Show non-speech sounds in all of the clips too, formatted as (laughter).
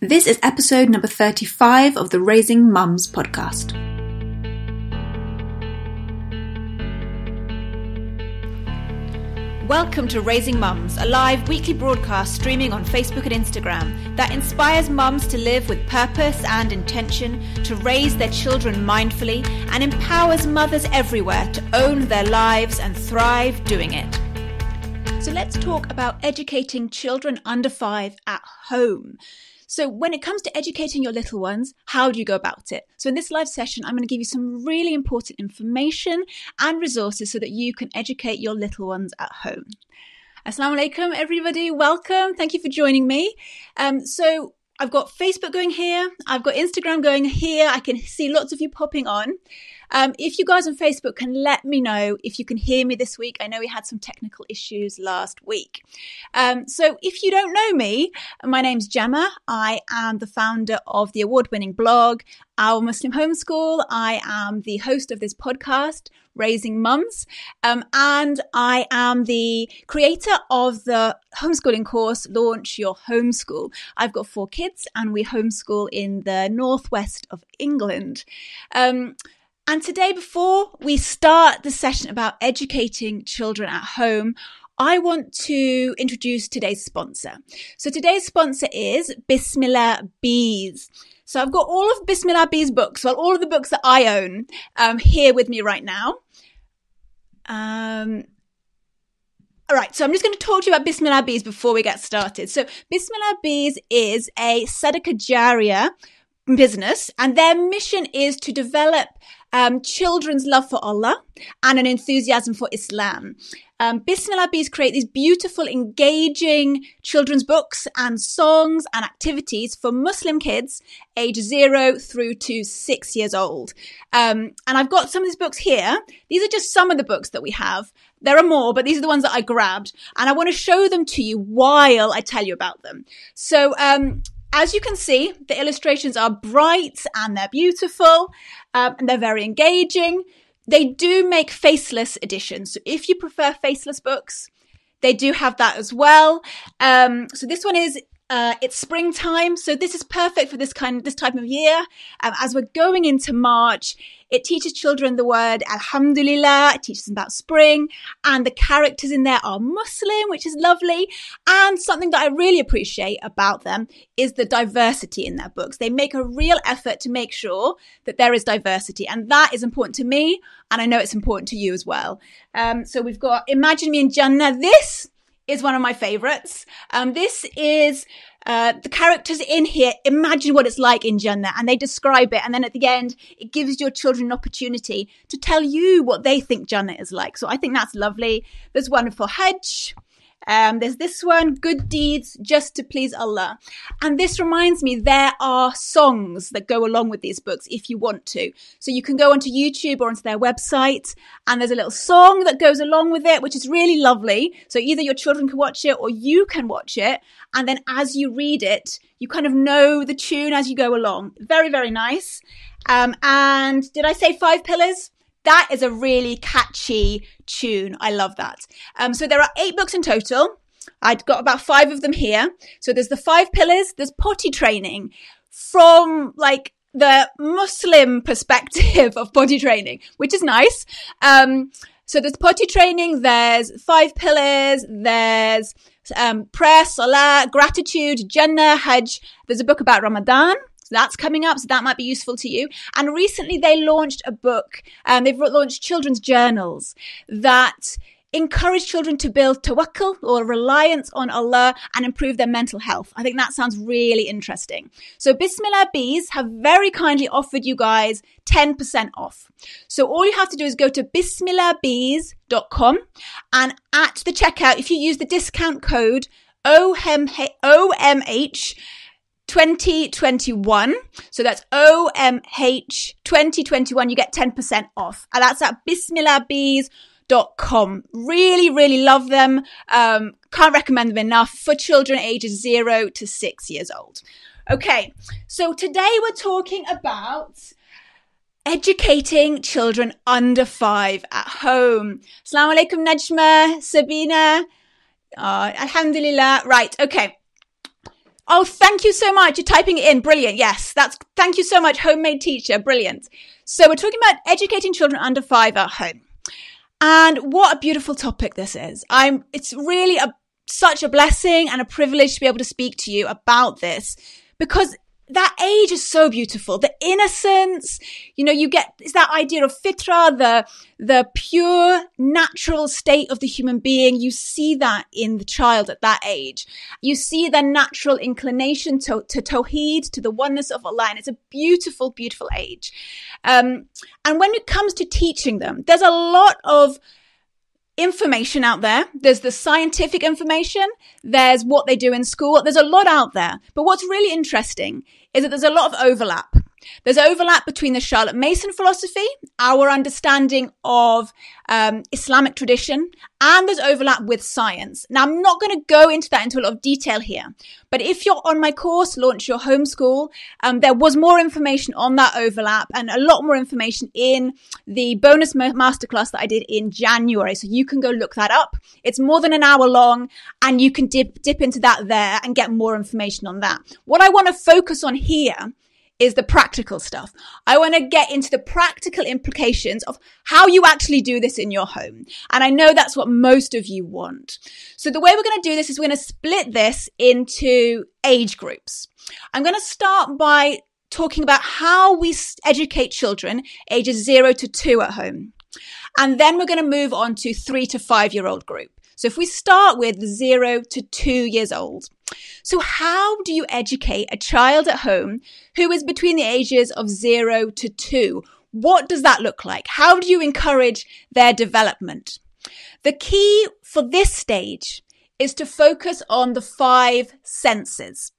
This is episode number 35 of the Raising Mums podcast. Welcome to Raising Mums, a live weekly broadcast streaming on Facebook and Instagram that inspires mums to live with purpose and intention, to raise their children mindfully, and empowers mothers everywhere to own their lives and thrive doing it. So let's talk about educating children under five at home. So, when it comes to educating your little ones, how do you go about it? So, in this live session, I'm going to give you some really important information and resources so that you can educate your little ones at home. Assalamu alaikum, everybody. Welcome. Thank you for joining me. Um, so, I've got Facebook going here. I've got Instagram going here. I can see lots of you popping on. Um, if you guys on Facebook can let me know if you can hear me this week. I know we had some technical issues last week. Um, so if you don't know me, my name's Gemma. I am the founder of the award winning blog, Our Muslim Homeschool. I am the host of this podcast, Raising Mums. Um, and I am the creator of the homeschooling course, Launch Your Homeschool. I've got four kids and we homeschool in the northwest of England. Um, and today, before we start the session about educating children at home, I want to introduce today's sponsor. So today's sponsor is Bismillah Bees. So I've got all of Bismillah Bees books, well, all of the books that I own um, here with me right now. Um, all right, so I'm just going to talk to you about Bismillah Bees before we get started. So Bismillah Bees is a Sadaqah Jariyah business, and their mission is to develop um, children's love for Allah and an enthusiasm for Islam. Um, Bismillah Bees create these beautiful, engaging children's books and songs and activities for Muslim kids age zero through to six years old. Um, and I've got some of these books here. These are just some of the books that we have. There are more, but these are the ones that I grabbed. And I want to show them to you while I tell you about them. So, um, as you can see, the illustrations are bright and they're beautiful um, and they're very engaging. They do make faceless editions. So if you prefer faceless books, they do have that as well. Um, so this one is uh, it's springtime, so this is perfect for this kind, this type of year. Um, as we're going into March, it teaches children the word Alhamdulillah. It teaches them about spring, and the characters in there are Muslim, which is lovely. And something that I really appreciate about them is the diversity in their books. They make a real effort to make sure that there is diversity, and that is important to me, and I know it's important to you as well. Um, so we've got Imagine Me in Jannah. This is one of my favorites. Um, this is uh, the characters in here imagine what it's like in Jannah and they describe it. And then at the end, it gives your children an opportunity to tell you what they think Jannah is like. So I think that's lovely. There's one for Hajj. Um, there's this one, Good Deeds Just to Please Allah. And this reminds me, there are songs that go along with these books if you want to. So you can go onto YouTube or onto their website and there's a little song that goes along with it, which is really lovely. So either your children can watch it or you can watch it. And then as you read it, you kind of know the tune as you go along. Very, very nice. Um, and did I say five pillars? That is a really catchy tune. I love that. Um, so there are eight books in total. I've got about five of them here. So there's the five pillars. There's potty training from like the Muslim perspective of potty training, which is nice. Um, so there's potty training. There's five pillars. There's um, prayer, salah, gratitude, Jannah, Hajj. There's a book about Ramadan. So that's coming up. So that might be useful to you. And recently they launched a book. Um, they've launched children's journals that encourage children to build tawakkul or reliance on Allah and improve their mental health. I think that sounds really interesting. So Bismillah Bees have very kindly offered you guys 10% off. So all you have to do is go to bismillahbees.com and at the checkout, if you use the discount code OMH 2021. So that's OMH 2021. You get 10% off. And that's at bismillahbees.com. Really, really love them. Um, can't recommend them enough for children ages zero to six years old. Okay. So today we're talking about educating children under five at home. Assalamu alaikum, Najma, Sabina. Uh, alhamdulillah. Right. Okay. Oh, thank you so much. You're typing it in. Brilliant. Yes, that's, thank you so much. Homemade teacher. Brilliant. So we're talking about educating children under five at home. And what a beautiful topic this is. I'm, it's really a, such a blessing and a privilege to be able to speak to you about this because that age is so beautiful. The innocence, you know, you get, it's that idea of fitra, the, the pure natural state of the human being. You see that in the child at that age. You see the natural inclination to, to tawheed, to the oneness of Allah. And it's a beautiful, beautiful age. Um, and when it comes to teaching them, there's a lot of information out there. There's the scientific information. There's what they do in school. There's a lot out there. But what's really interesting is that there's a lot of overlap. There's overlap between the Charlotte Mason philosophy, our understanding of um, Islamic tradition, and there's overlap with science. Now, I'm not going to go into that into a lot of detail here, but if you're on my course, Launch Your Homeschool, um, there was more information on that overlap and a lot more information in the bonus masterclass that I did in January. So you can go look that up. It's more than an hour long and you can dip, dip into that there and get more information on that. What I want to focus on here is the practical stuff. I want to get into the practical implications of how you actually do this in your home. And I know that's what most of you want. So the way we're going to do this is we're going to split this into age groups. I'm going to start by talking about how we educate children ages zero to two at home. And then we're going to move on to three to five year old group. So if we start with zero to two years old, so how do you educate a child at home who is between the ages of zero to two? What does that look like? How do you encourage their development? The key for this stage is to focus on the five senses.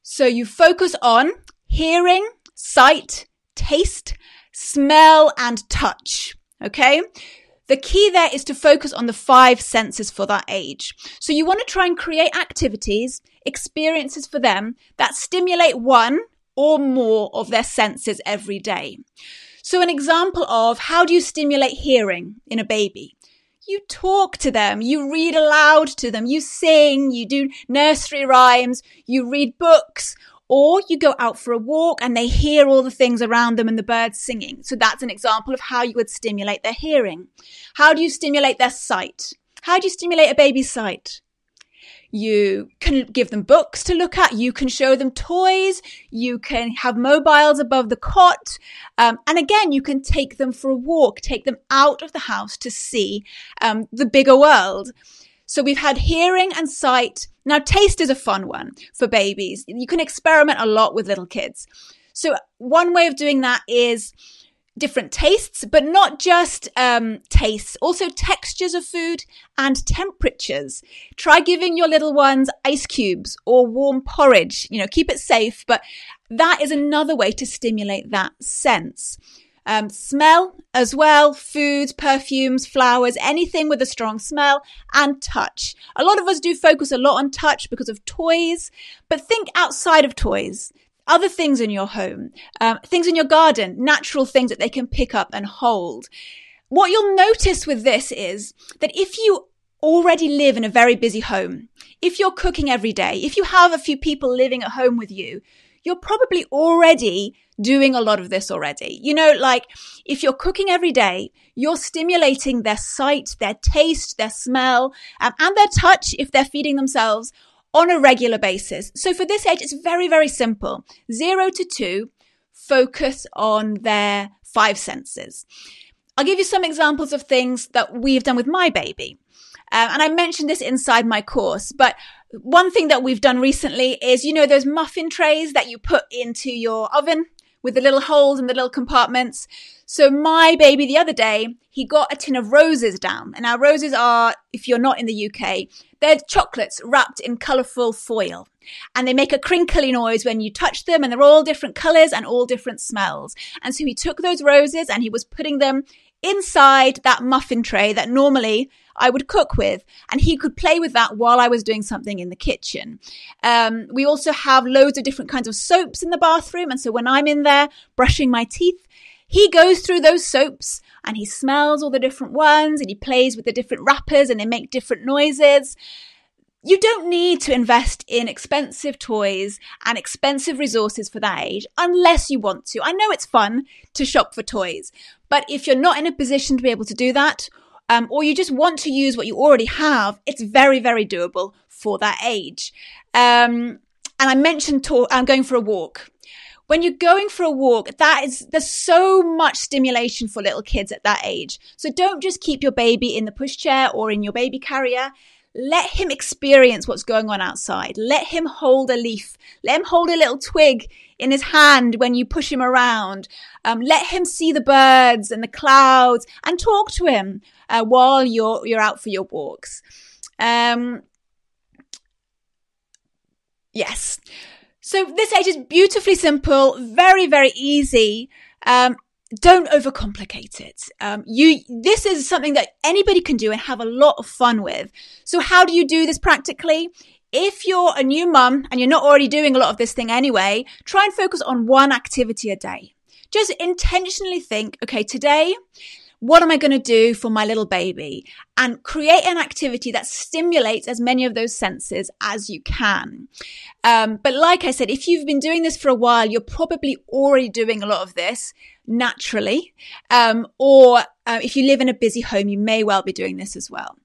So you focus on hearing, sight, taste, smell, and touch. Okay. The key there is to focus on the five senses for that age. So you want to try and create activities, experiences for them that stimulate one or more of their senses every day. So an example of how do you stimulate hearing in a baby? You talk to them, you read aloud to them, you sing, you do nursery rhymes, you read books, or you go out for a walk and they hear all the things around them and the birds singing. So that's an example of how you would stimulate their hearing. How do you stimulate their sight? How do you stimulate a baby's sight? You can give them books to look at. You can show them toys. You can have mobiles above the cot. Um, and again, you can take them for a walk, take them out of the house to see um, the bigger world. So we've had hearing and sight. Now, taste is a fun one for babies. You can experiment a lot with little kids. So one way of doing that is different tastes, but not just um, tastes, also textures of food and temperatures. Try giving your little ones ice cubes or warm porridge. You know, keep it safe, but that is another way to stimulate that sense. Um, smell as well, foods, perfumes, flowers, anything with a strong smell and touch. A lot of us do focus a lot on touch because of toys, but think outside of toys. Other things in your home, um, things in your garden, natural things that they can pick up and hold. What you'll notice with this is that if you already live in a very busy home, if you're cooking every day, if you have a few people living at home with you, you're probably already doing a lot of this already. You know, like if you're cooking every day, you're stimulating their sight, their taste, their smell, um, and their touch if they're feeding themselves on a regular basis. So for this age, it's very, very simple. Zero to two, focus on their five senses. I'll give you some examples of things that we've done with my baby. Um, and I mentioned this inside my course, but one thing that we've done recently is, you know, those muffin trays that you put into your oven with the little holes and the little compartments. So my baby the other day, he got a tin of roses down. And now roses are, if you're not in the UK, they're chocolates wrapped in colourful foil. And they make a crinkly noise when you touch them and they're all different colours and all different smells. And so he took those roses and he was putting them inside that muffin tray that normally I would cook with. And he could play with that while I was doing something in the kitchen. Um, we also have loads of different kinds of soaps in the bathroom. And so when I'm in there brushing my teeth, he goes through those soaps and he smells all the different ones and he plays with the different wrappers and they make different noises. You don't need to invest in expensive toys and expensive resources for that age unless you want to. I know it's fun to shop for toys, but if you're not in a position to be able to do that, um, or you just want to use what you already have, it's very, very doable for that age. Um, and I mentioned I'm going for a walk. When you're going for a walk, that is, there's so much stimulation for little kids at that age. So don't just keep your baby in the pushchair or in your baby carrier let him experience what's going on outside. Let him hold a leaf. Let him hold a little twig in his hand when you push him around. Um, let him see the birds and the clouds and talk to him uh, while you're you're out for your walks. Um, yes. So this age is beautifully simple, very very easy. Um, don't overcomplicate it. Um, you, this is something that anybody can do and have a lot of fun with. So how do you do this practically? If you're a new mum and you're not already doing a lot of this thing anyway, try and focus on one activity a day. Just intentionally think, okay, today, what am I going to do for my little baby? And create an activity that stimulates as many of those senses as you can. Um, but like I said, if you've been doing this for a while, you're probably already doing a lot of this naturally. Um, or uh, if you live in a busy home, you may well be doing this as well.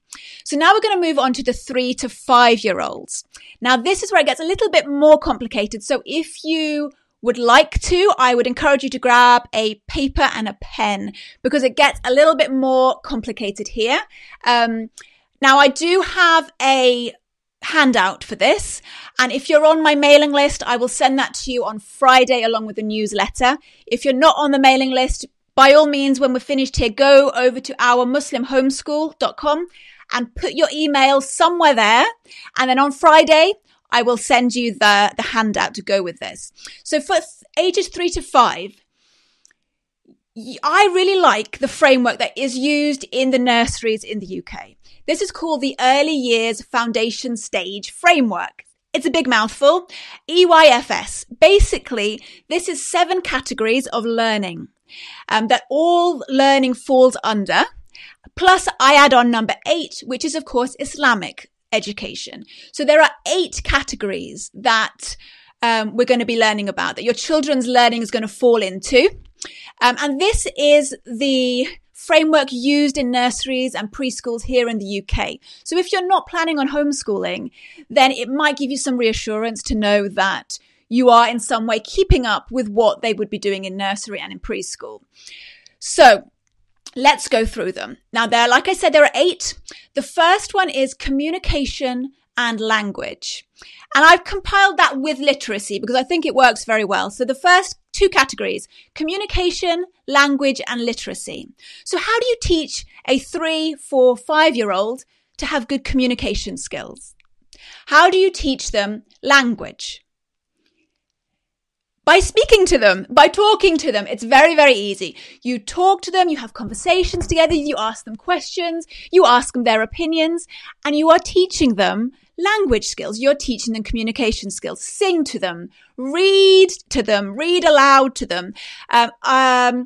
So now we're going to move on to the three to five year olds. Now this is where it gets a little bit more complicated. So if you would like to, I would encourage you to grab a paper and a pen because it gets a little bit more complicated here. Um, now I do have a handout for this. And if you're on my mailing list, I will send that to you on Friday along with the newsletter. If you're not on the mailing list, by all means, when we're finished here, go over to our muslimhomeschool.com and put your email somewhere there. And then on Friday, I will send you the, the handout to go with this. So for ages three to five, I really like the framework that is used in the nurseries in the UK. This is called the Early Years Foundation Stage Framework. It's a big mouthful. EYFS. Basically, this is seven categories of learning um, that all learning falls under. Plus, I add on number eight, which is, of course, Islamic education. So there are eight categories that um, we're going to be learning about that your children's learning is going to fall into. Um, and this is the framework used in nurseries and preschools here in the UK. So if you're not planning on homeschooling, then it might give you some reassurance to know that you are in some way keeping up with what they would be doing in nursery and in preschool. So let's go through them. Now there, like I said, there are eight. The first one is communication and language. And I've compiled that with literacy because I think it works very well. So the first two categories, communication, language, and literacy. So how do you teach a three, four, five year old to have good communication skills? How do you teach them language? By speaking to them, by talking to them. It's very, very easy. You talk to them, you have conversations together, you ask them questions, you ask them their opinions, and you are teaching them language skills. You're teaching them communication skills. Sing to them, read to them, read aloud to them, um, um,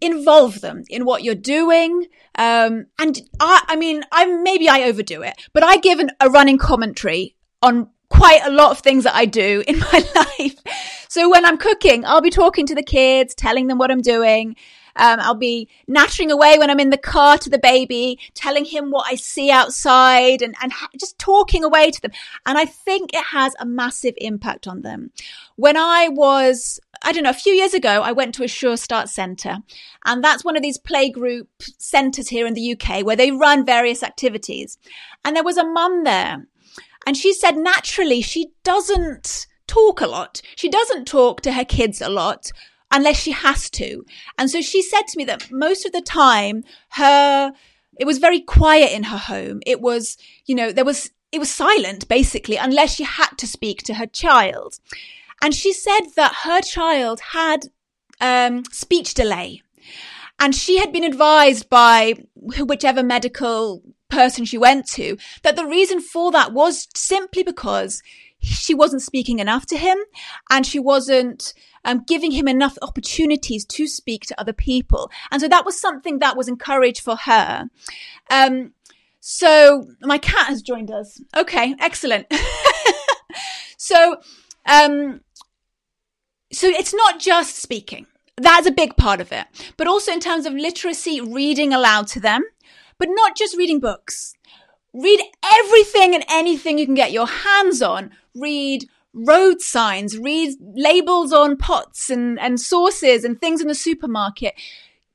involve them in what you're doing. Um, and I, I mean, I maybe I overdo it, but I give an, a running commentary on quite a lot of things that I do in (laughs) my life. So when I'm cooking, I'll be talking to the kids, telling them what I'm doing. Um, I'll be nattering away when I'm in the car to the baby, telling him what I see outside and, and ha- just talking away to them. And I think it has a massive impact on them. When I was, I don't know, a few years ago, I went to a Sure Start Centre. And that's one of these playgroup centres here in the UK where they run various activities. And there was a mum there. And she said naturally she doesn't talk a lot. She doesn't talk to her kids a lot unless she has to. And so she said to me that most of the time her, it was very quiet in her home. It was, you know, there was, it was silent basically unless she had to speak to her child. And she said that her child had um, speech delay. And she had been advised by whichever medical person she went to that the reason for that was simply because she wasn't speaking enough to him and she wasn't um, giving him enough opportunities to speak to other people. And so that was something that was encouraged for her. Um, So my cat has joined us. Okay, excellent. (laughs) so, um, so it's not just speaking. That's a big part of it, but also in terms of literacy, reading aloud to them, but not just reading books. Read everything and anything you can get your hands on. Read road signs, read labels on pots and, and sauces and things in the supermarket.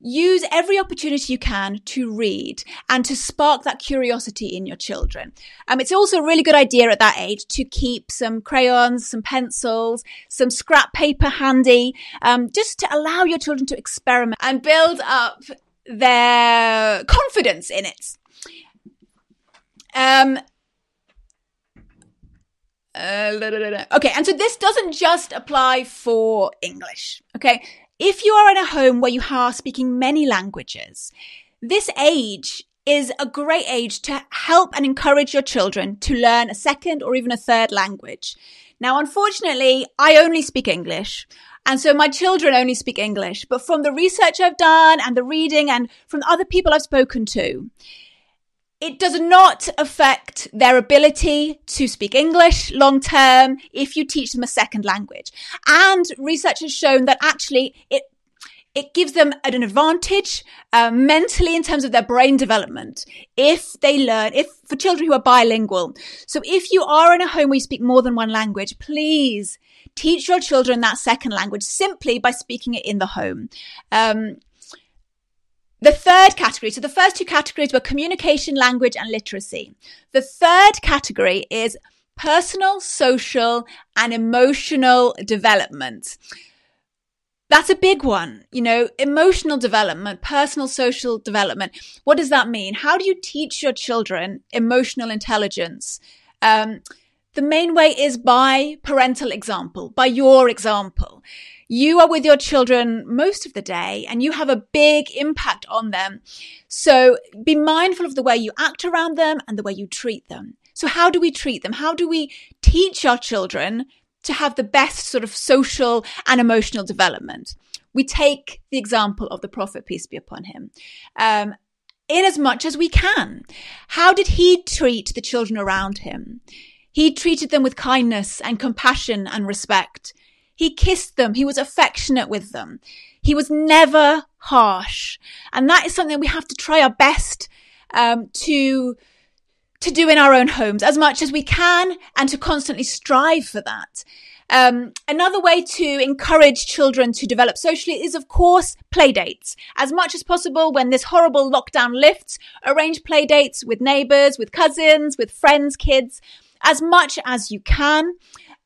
Use every opportunity you can to read and to spark that curiosity in your children. Um, it's also a really good idea at that age to keep some crayons, some pencils, some scrap paper handy, um, just to allow your children to experiment and build up their confidence in it. Um, uh, okay, and so this doesn't just apply for English. Okay, if you are in a home where you are speaking many languages, this age is a great age to help and encourage your children to learn a second or even a third language. Now, unfortunately, I only speak English. And so my children only speak English, but from the research I've done and the reading and from other people I've spoken to, it does not affect their ability to speak English long term if you teach them a second language. And research has shown that actually it it gives them an advantage uh, mentally in terms of their brain development if they learn if for children who are bilingual so if you are in a home where you speak more than one language please teach your children that second language simply by speaking it in the home um, the third category, so the first two categories were communication, language, and literacy. The third category is personal, social, and emotional development. That's a big one. You know, emotional development, personal, social development. What does that mean? How do you teach your children emotional intelligence? Um, the main way is by parental example, by your example you are with your children most of the day and you have a big impact on them. So be mindful of the way you act around them and the way you treat them. So how do we treat them? How do we teach our children to have the best sort of social and emotional development? We take the example of the Prophet, peace be upon him. Um, in as much as we can. How did he treat the children around him? He treated them with kindness and compassion and respect. He kissed them. He was affectionate with them. He was never harsh. And that is something we have to try our best um, to to do in our own homes as much as we can and to constantly strive for that. Um, another way to encourage children to develop socially is, of course, play dates. As much as possible, when this horrible lockdown lifts, arrange play dates with neighbors, with cousins, with friends, kids, as much as you can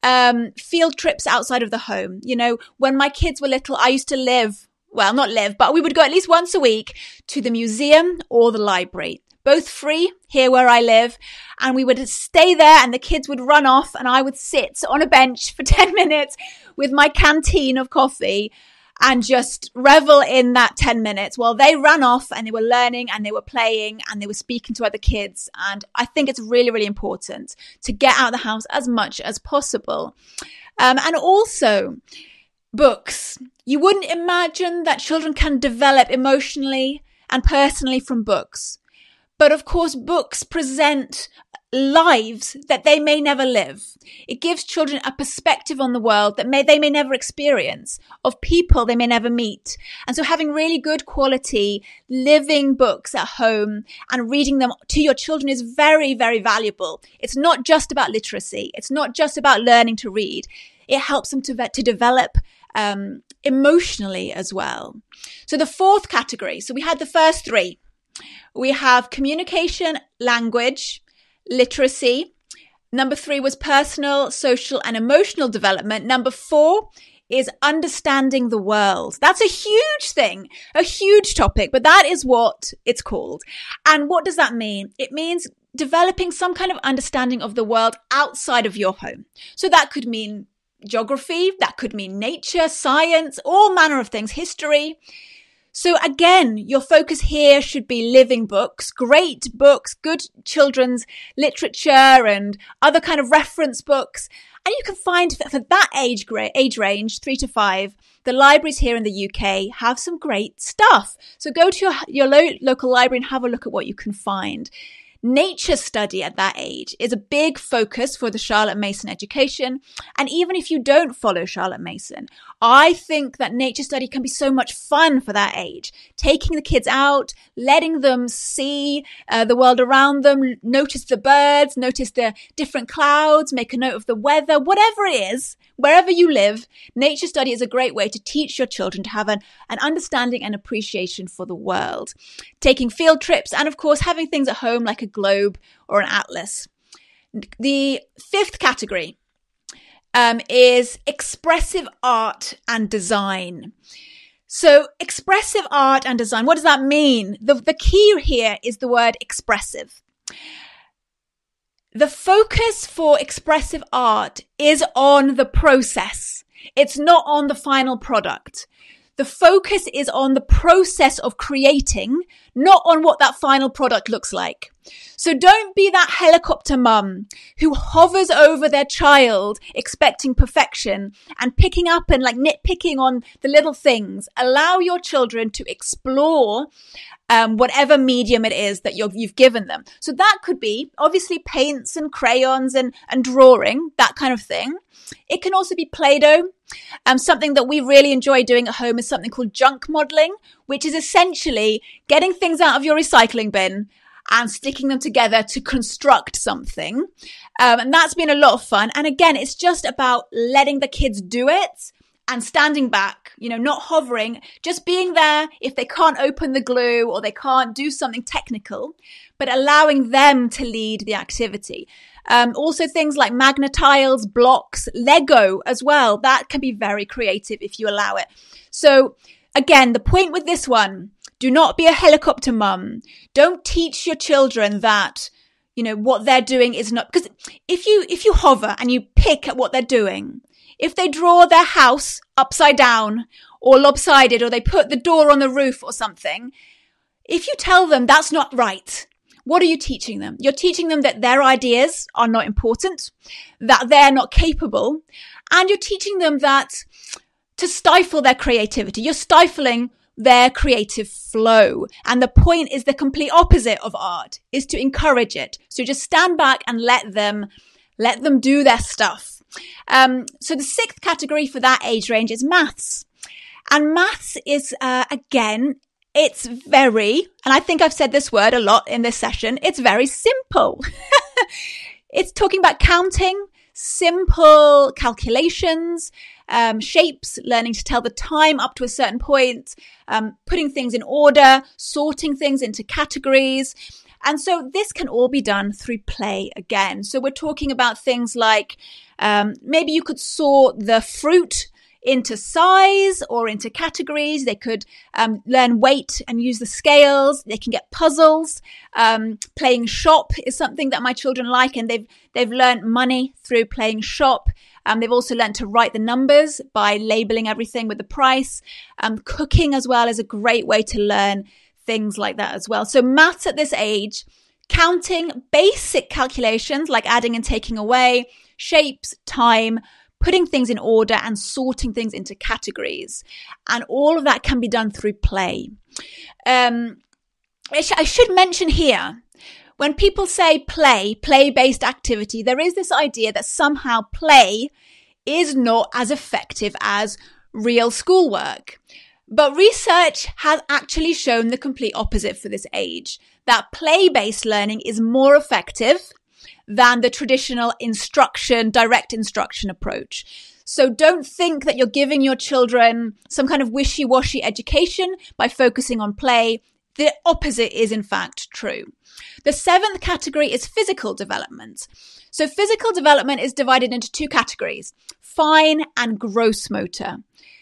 um, field trips outside of the home. You know, when my kids were little, I used to live, well, not live, but we would go at least once a week to the museum or the library. Both free here where I live. And we would stay there and the kids would run off and I would sit on a bench for (laughs) 10 minutes with my canteen of coffee and just revel in that 10 minutes while they ran off and they were learning and they were playing and they were speaking to other kids. And I think it's really, really important to get out of the house as much as possible. Um, and also books. You wouldn't imagine that children can develop emotionally and personally from books. But of course, books present lives that they may never live. It gives children a perspective on the world that may, they may never experience, of people they may never meet. And so having really good quality living books at home and reading them to your children is very, very valuable. It's not just about literacy. It's not just about learning to read. It helps them to, to develop um, emotionally as well. So the fourth category. So we had the first three. We have communication, language, literacy. Number three was personal, social, and emotional development. Number four is understanding the world. That's a huge thing, a huge topic, but that is what it's called. And what does that mean? It means developing some kind of understanding of the world outside of your home. So that could mean geography, that could mean nature, science, all manner of things, history. So again, your focus here should be living books, great books, good children's literature and other kind of reference books. And you can find for that age, age range, three to five, the libraries here in the UK have some great stuff. So go to your, your lo- local library and have a look at what you can find. nature study at that age is a big focus for the Charlotte Mason education. And even if you don't follow Charlotte Mason, I think that nature study can be so much fun for that age. Taking the kids out, letting them see uh, the world around them, notice the birds, notice the different clouds, make a note of the weather, whatever it is, wherever you live, nature study is a great way to teach your children to have an, an understanding and appreciation for the world. Taking field trips and of course having things at home like a globe or an atlas. The fifth category um, is expressive art and design. So expressive art and design, what does that mean? The, the key here is the word expressive. The focus for expressive art is on the process. It's not on the final product. The focus is on the process of creating, not on what that final product looks like. So don't be that helicopter mum who hovers over their child expecting perfection and picking up and like nitpicking on the little things. Allow your children to explore um, whatever medium it is that you have given them. So that could be obviously paints and crayons and, and drawing, that kind of thing. It can also be Play-Doh. Um, something that we really enjoy doing at home is something called junk modeling, which is essentially getting things out of your recycling bin and sticking them together to construct something. Um, and that's been a lot of fun. And again, it's just about letting the kids do it and standing back, you know, not hovering, just being there if they can't open the glue or they can't do something technical, but allowing them to lead the activity. Um, also things like Magna-Tiles, blocks, Lego as well. That can be very creative if you allow it. So again, the point with this one, do not be a helicopter mum. Don't teach your children that, you know, what they're doing is not, because if you, if you hover and you pick at what they're doing, if they draw their house upside down or lopsided or they put the door on the roof or something, if you tell them that's not right, what are you teaching them? You're teaching them that their ideas are not important, that they're not capable, and you're teaching them that to stifle their creativity. You're stifling their creative flow. And the point is the complete opposite of art is to encourage it. So just stand back and let them, let them do their stuff. Um, so the sixth category for that age range is maths. And maths is, uh, again, it's very, and I think I've said this word a lot in this session, it's very simple. (laughs) it's talking about counting, simple calculations, um, shapes, learning to tell the time up to a certain point, um, putting things in order, sorting things into categories. And so this can all be done through play again. So we're talking about things like um, maybe you could sort the fruit into size or into categories. They could um, learn weight and use the scales. They can get puzzles. Um, playing shop is something that my children like, and they've they've learned money through playing shop. Um, they've also learned to write the numbers by labeling everything with the price. Um, cooking as well is a great way to learn things like that as well. So maths at this age, counting basic calculations like adding and taking away, shapes, time, putting things in order and sorting things into categories. And all of that can be done through play. Um, I, sh- I should mention here, when people say play, play based activity, there is this idea that somehow play is not as effective as real schoolwork. But research has actually shown the complete opposite for this age, that play-based learning is more effective than the traditional instruction, direct instruction approach. So don't think that you're giving your children some kind of wishy-washy education by focusing on play. The opposite is in fact true. The seventh category is physical development. So physical development is divided into two categories, fine and gross motor.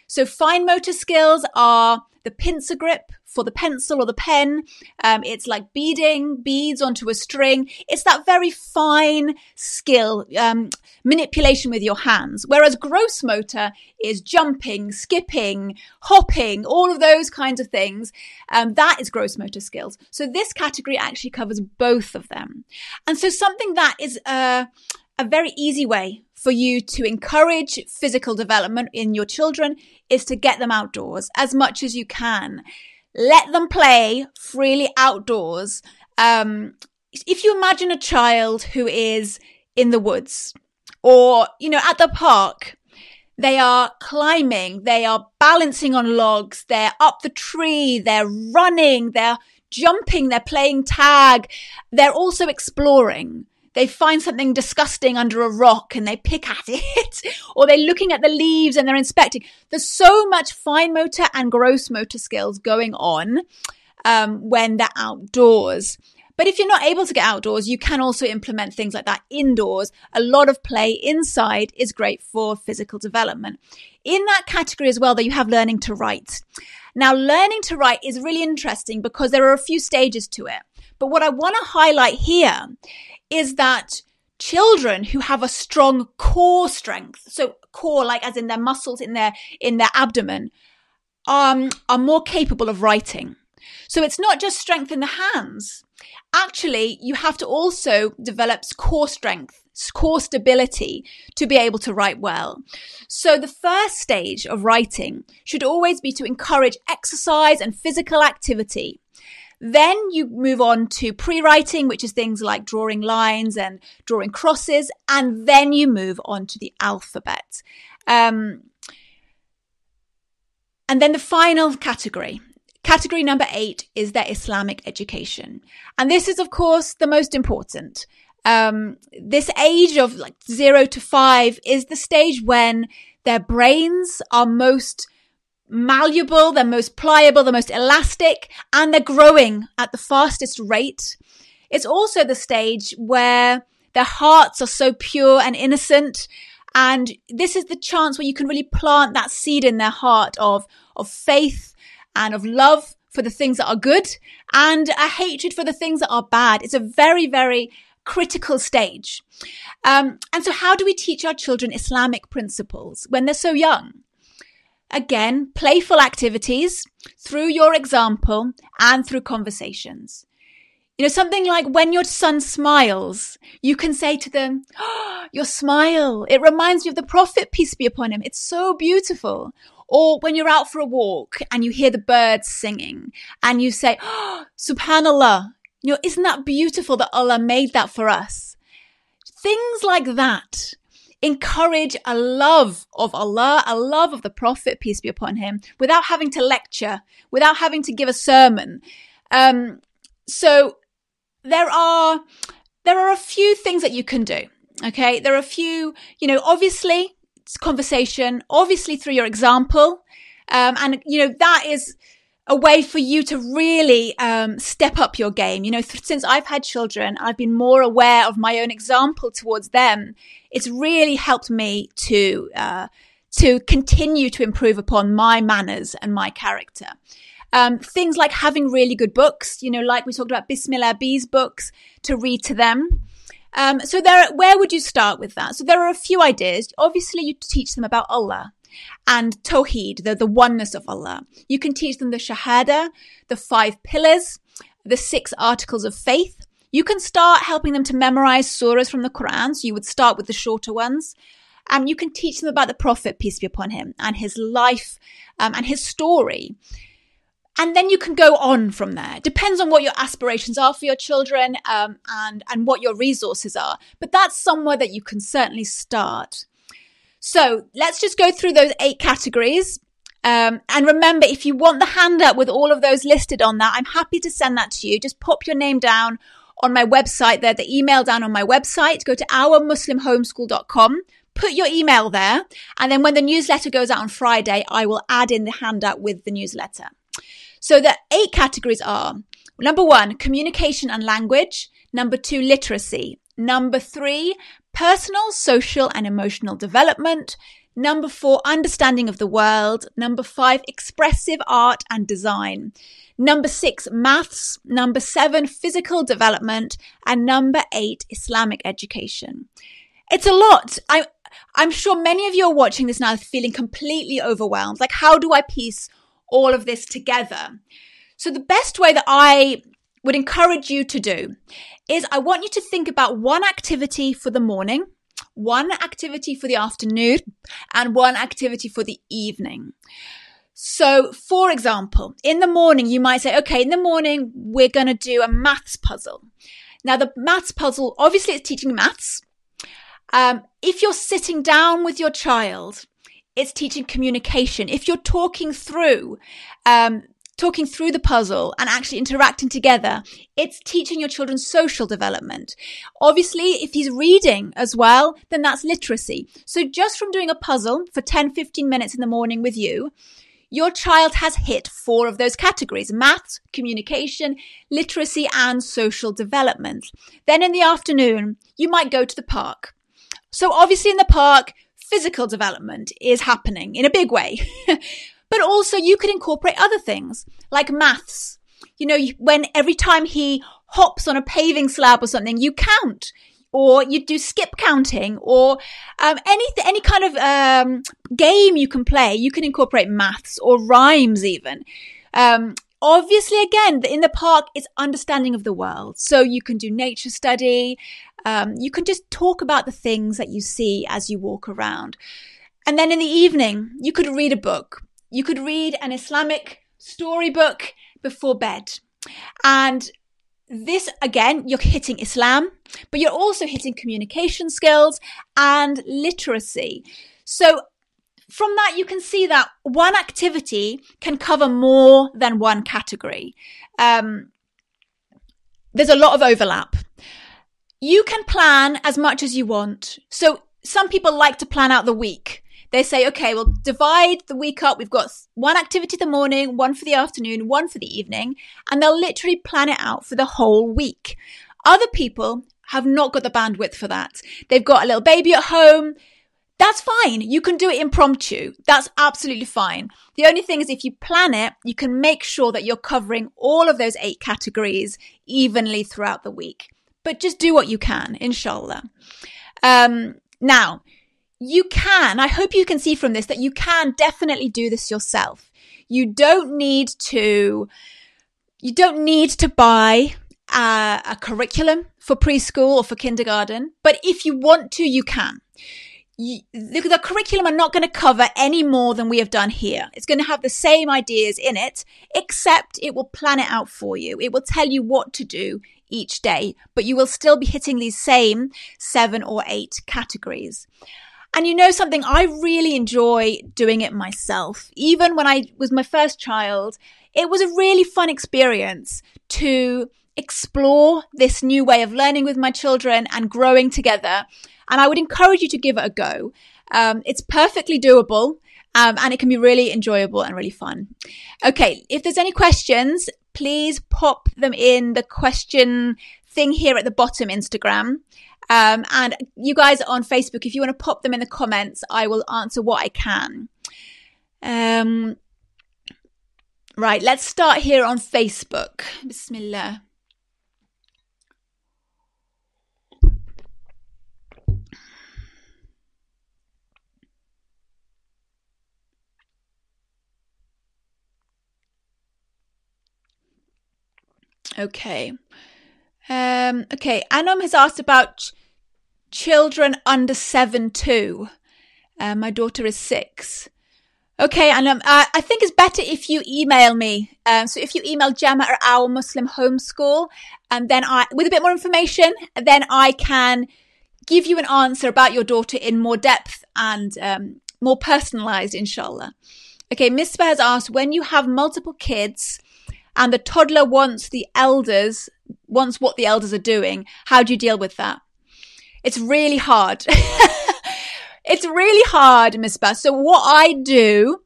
So fine motor skills are the pincer grip for the pencil or the pen. Um, it's like beading beads onto a string. It's that very fine skill, um, manipulation with your hands. Whereas gross motor is jumping, skipping, hopping, all of those kinds of things. Um, that is gross motor skills. So this category actually covers both of them. And so something that is, uh, a very easy way for you to encourage physical development in your children is to get them outdoors as much as you can. Let them play freely outdoors. Um, if you imagine a child who is in the woods or, you know, at the park, they are climbing, they are balancing on logs, they're up the tree, they're running, they're jumping, they're playing tag, they're also exploring. They find something disgusting under a rock and they pick at (laughs) it, or they're looking at the leaves and they're inspecting. There's so much fine motor and gross motor skills going on um, when they're outdoors. But if you're not able to get outdoors, you can also implement things like that indoors. A lot of play inside is great for physical development. In that category as well, that you have learning to write. Now, learning to write is really interesting because there are a few stages to it. But what I want to highlight here is that children who have a strong core strength, so core like as in their muscles in their in their abdomen, um, are more capable of writing. So it's not just strength in the hands. Actually, you have to also develop core strength, core stability to be able to write well. So the first stage of writing should always be to encourage exercise and physical activity. Then you move on to pre-writing, which is things like drawing lines and drawing crosses. And then you move on to the alphabet. Um, and then the final category Category number eight is their Islamic education. And this is, of course, the most important. Um, this age of like zero to five is the stage when their brains are most malleable, they're most pliable, they're most elastic, and they're growing at the fastest rate. It's also the stage where their hearts are so pure and innocent. And this is the chance where you can really plant that seed in their heart of, of faith and of love for the things that are good and a hatred for the things that are bad. It's a very, very critical stage. Um, and so how do we teach our children Islamic principles when they're so young? Again, playful activities through your example and through conversations. You know, something like when your son smiles, you can say to them, oh, (gasps) your smile, it reminds me of the prophet, peace be upon him. It's so beautiful. Or when you're out for a walk and you hear the birds singing and you say, oh, (gasps) Subhanallah, you know, isn't that beautiful that Allah made that for us? Things like that encourage a love of Allah, a love of the Prophet, peace be upon him, without having to lecture, without having to give a sermon. Um, so there are, there are a few things that you can do. Okay. There are a few, you know, obviously conversation, obviously through your example. Um, and, you know, that is a way for you to really um, step up your game. You know, th- since I've had children, I've been more aware of my own example towards them. It's really helped me to uh, to continue to improve upon my manners and my character. Um, things like having really good books, you know, like we talked about Bismillah Bees books to read to them. Um, so there, where would you start with that? So there are a few ideas. Obviously, you teach them about Allah and Tawheed, the, the oneness of Allah. You can teach them the Shahada, the five pillars, the six articles of faith. You can start helping them to memorize surahs from the Quran. So you would start with the shorter ones. Um, you can teach them about the Prophet, peace be upon him, and his life um, and his story. And then you can go on from there. Depends on what your aspirations are for your children um, and, and what your resources are. But that's somewhere that you can certainly start. So let's just go through those eight categories. Um, and remember, if you want the handout with all of those listed on that, I'm happy to send that to you. Just pop your name down on my website there, the email down on my website. Go to ourmuslimhomeschool.com, put your email there. And then when the newsletter goes out on Friday, I will add in the handout with the newsletter. So the eight categories are number one, communication and language. Number two, literacy. Number three, personal, social and emotional development. Number four, understanding of the world. Number five, expressive art and design. Number six, maths. Number seven, physical development. And number eight, Islamic education. It's a lot. I, I'm sure many of you are watching this now feeling completely overwhelmed. Like, how do I piece all of this together. So the best way that I would encourage you to do is I want you to think about one activity for the morning, one activity for the afternoon, and one activity for the evening. So, for example, in the morning, you might say, okay, in the morning, we're going to do a maths puzzle. Now, the maths puzzle, obviously it's teaching maths. Um, if you're sitting down with your child, it's teaching communication. If you're talking through, um, talking through the puzzle and actually interacting together, it's teaching your children social development. Obviously, if he's reading as well, then that's literacy. So just from doing a puzzle for 10, 15 minutes in the morning with you, your child has hit four of those categories maths, communication, literacy, and social development. Then in the afternoon, you might go to the park. So obviously in the park, physical development is happening in a big way. (laughs) but also you could incorporate other things like maths. You know, when every time he hops on a paving slab or something, you count or you do skip counting or um, any any kind of um, game you can play. You can incorporate maths or rhymes even. Um, obviously, again, in the park, it's understanding of the world. So you can do nature study. Um, you can just talk about the things that you see as you walk around. And then in the evening, you could read a book. You could read an Islamic storybook before bed. And this again, you're hitting Islam, but you're also hitting communication skills and literacy. So from that, you can see that one activity can cover more than one category. Um, there's a lot of overlap. You can plan as much as you want. So some people like to plan out the week they say, okay, we'll divide the week up. We've got one activity the morning, one for the afternoon, one for the evening, and they'll literally plan it out for the whole week. Other people have not got the bandwidth for that. They've got a little baby at home. That's fine. You can do it impromptu. That's absolutely fine. The only thing is if you plan it, you can make sure that you're covering all of those eight categories evenly throughout the week. But just do what you can, inshallah. Um, now, you can, I hope you can see from this that you can definitely do this yourself. You don't need to, you don't need to buy a, a curriculum for preschool or for kindergarten, but if you want to, you can. You, the, the, curriculum are not going to cover any more than we have done here. It's going to have the same ideas in it, except it will plan it out for you. It will tell you what to do each day, but you will still be hitting these same seven or eight categories. And you know something, I really enjoy doing it myself. Even when I was my first child, it was a really fun experience to explore this new way of learning with my children and growing together. And I would encourage you to give it a go. Um, it's perfectly doable. Um, and it can be really enjoyable and really fun. Okay, if there's any questions, please pop them in the question thing here at the bottom Instagram. Um, and you guys on Facebook, if you want to pop them in the comments, I will answer what I can. Um, right, let's start here on Facebook. Bismillah. Okay. Um, okay, Anom has asked about children under seven too. Uh, my daughter is six. Okay, and um, I, I think it's better if you email me. Um, so if you email Gemma at our Muslim homeschool, and then I, with a bit more information, then I can give you an answer about your daughter in more depth and um, more personalized, inshallah. Okay, Misbah has asked when you have multiple kids and the toddler wants the elders, wants what the elders are doing, how do you deal with that? It's really hard. (laughs) it's really hard, Misbah. So what I do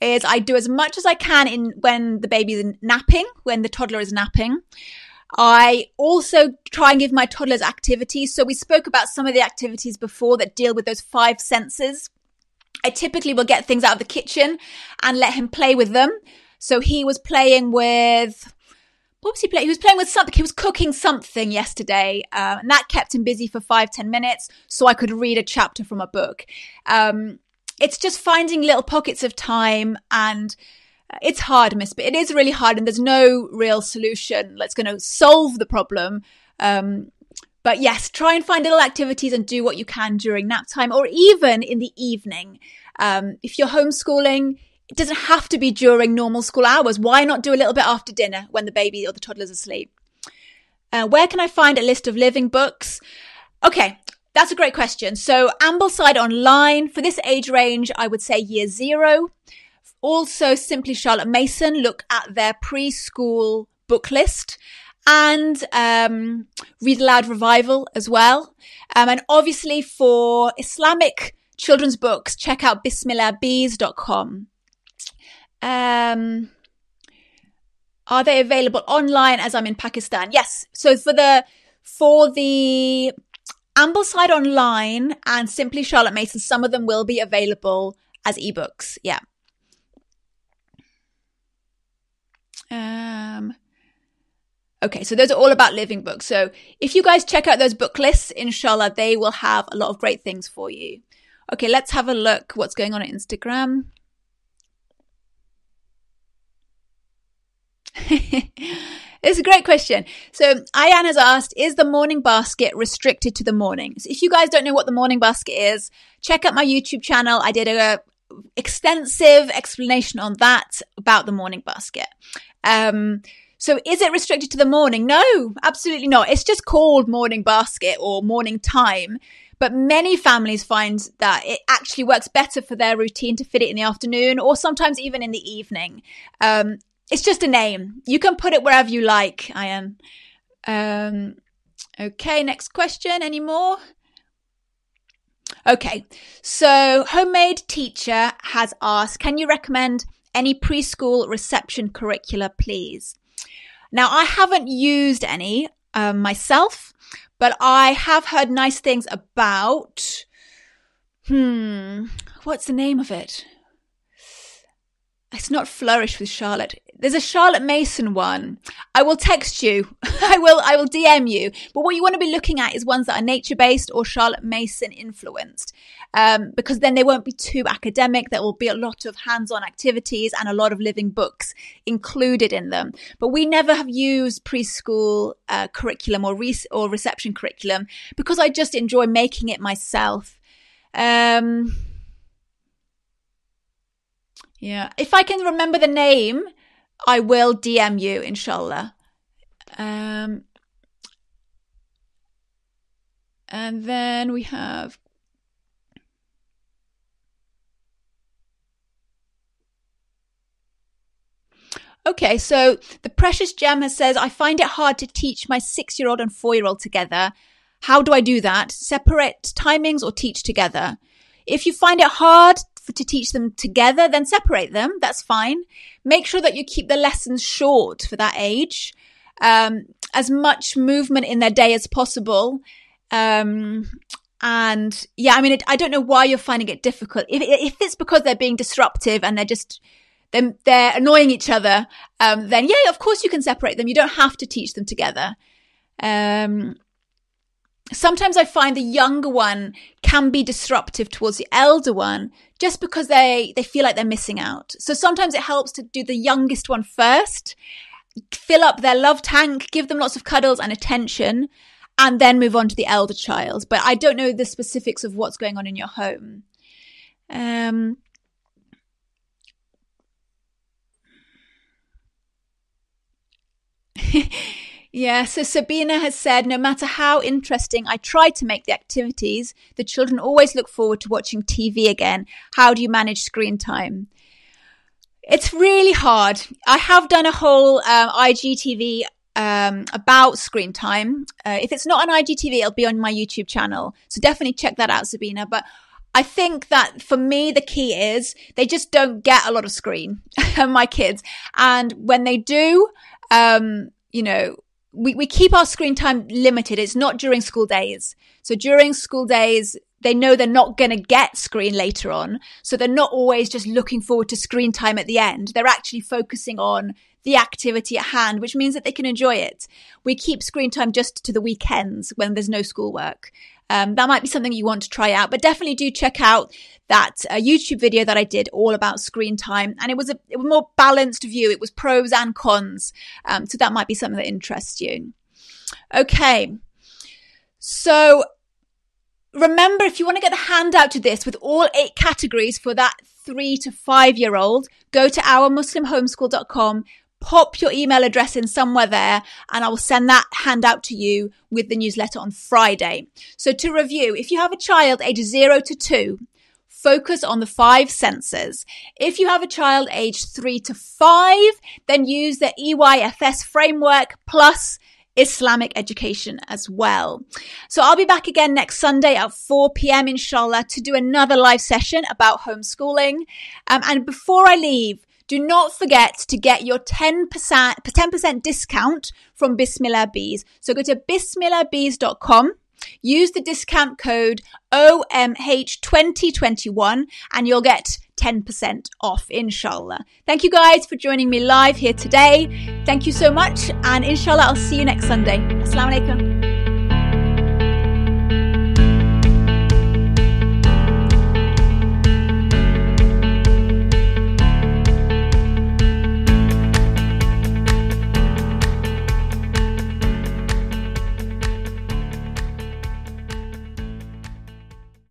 is I do as much as I can in when the baby's napping, when the toddler is napping. I also try and give my toddlers activities. So we spoke about some of the activities before that deal with those five senses. I typically will get things out of the kitchen and let him play with them. So he was playing with what was he playing? He was playing with something. He was cooking something yesterday, uh, and that kept him busy for five ten minutes, so I could read a chapter from a book. Um, it's just finding little pockets of time, and uh, it's hard, Miss. But it is really hard, and there's no real solution that's going to solve the problem. Um, but yes, try and find little activities and do what you can during nap time, or even in the evening. Um, if you're homeschooling, it doesn't have to be during normal school hours. Why not do a little bit after dinner when the baby or the toddler's asleep? Uh, where can I find a list of living books? Okay, that's a great question. So Ambleside Online, for this age range, I would say year zero. Also, Simply Charlotte Mason, look at their preschool book list and um, Read Aloud Revival as well. Um, and obviously for Islamic children's books, check out bismillahbees.com. Um, are they available online as I'm in Pakistan? Yes. So for the, for the Ambleside Online and Simply Charlotte Mason, some of them will be available as ebooks. Yeah. Um, okay, so those are all about living books. So if you guys check out those book lists, inshallah, they will have a lot of great things for you. Okay, let's have a look what's going on on Instagram. (laughs) it's a great question. So Ayan has asked, is the morning basket restricted to the mornings? If you guys don't know what the morning basket is, check out my YouTube channel. I did a extensive explanation on that about the morning basket. Um, so is it restricted to the morning? No, absolutely not. It's just called morning basket or morning time. But many families find that it actually works better for their routine to fit it in the afternoon or sometimes even in the evening. Um, it's just a name. You can put it wherever you like, Ayan. Um, okay, next question. Any more? Okay, so Homemade Teacher has asked, can you recommend any preschool reception curricula, please? Now, I haven't used any um, myself, but I have heard nice things about. Hmm, what's the name of it? It's not Flourish with Charlotte. There's a Charlotte Mason one. I will text you. (laughs) I will, I will DM you. But what you want to be looking at is ones that are nature based or Charlotte Mason influenced. Um, because then they won't be too academic. There will be a lot of hands on activities and a lot of living books included in them. But we never have used preschool uh, curriculum or, re- or reception curriculum because I just enjoy making it myself. Um, yeah. If I can remember the name, I will DM you, inshallah. Um, and then we have. Okay, so the precious gem says, I find it hard to teach my six year old and four year old together. How do I do that? Separate timings or teach together? If you find it hard to teach them together, then separate them. That's fine. Make sure that you keep the lessons short for that age. Um, as much movement in their day as possible. Um, and yeah, I mean, it, I don't know why you're finding it difficult. If, if it's because they're being disruptive and they're just, they're, they're annoying each other, um, then yeah, of course you can separate them. You don't have to teach them together. Um, sometimes I find the younger one can be disruptive towards the elder one just because they, they feel like they're missing out. So sometimes it helps to do the youngest one first, fill up their love tank, give them lots of cuddles and attention, and then move on to the elder child. But I don't know the specifics of what's going on in your home. Um, (laughs) Yeah, so Sabina has said no matter how interesting I try to make the activities, the children always look forward to watching TV again. How do you manage screen time? It's really hard. I have done a whole um, IGTV um, about screen time. Uh, if it's not on IGTV, it'll be on my YouTube channel. So definitely check that out, Sabina. But I think that for me, the key is they just don't get a lot of screen, (laughs) my kids. And when they do, um, you know, we, we keep our screen time limited. It's not during school days. So during school days, they know they're not going to get screen later on. So they're not always just looking forward to screen time at the end. They're actually focusing on the activity at hand, which means that they can enjoy it. We keep screen time just to the weekends when there's no schoolwork. Um, that might be something you want to try out, but definitely do check out that uh, YouTube video that I did all about screen time. And it was a, it was more balanced view. It was pros and cons. Um, so that might be something that interests you. Okay. So remember, if you want to get the handout to this with all eight categories for that three to five year old, go to ourmuslimhomeschool.com pop your email address in somewhere there and I will send that handout to you with the newsletter on Friday. So to review, if you have a child aged zero to two, focus on the five senses. If you have a child aged three to five, then use the EYFS framework plus Islamic education as well. So I'll be back again next Sunday at 4 p.m. inshallah to do another live session about homeschooling. Um, and before I leave, do not forget to get your 10%, 10% discount from Bismillah Bees. So go to bismillahbees.com Use the discount code OMH2021 and you'll get 10% off, inshallah. Thank you guys for joining me live here today. Thank you so much. And inshallah, I'll see you next Sunday. Assalamu alaikum.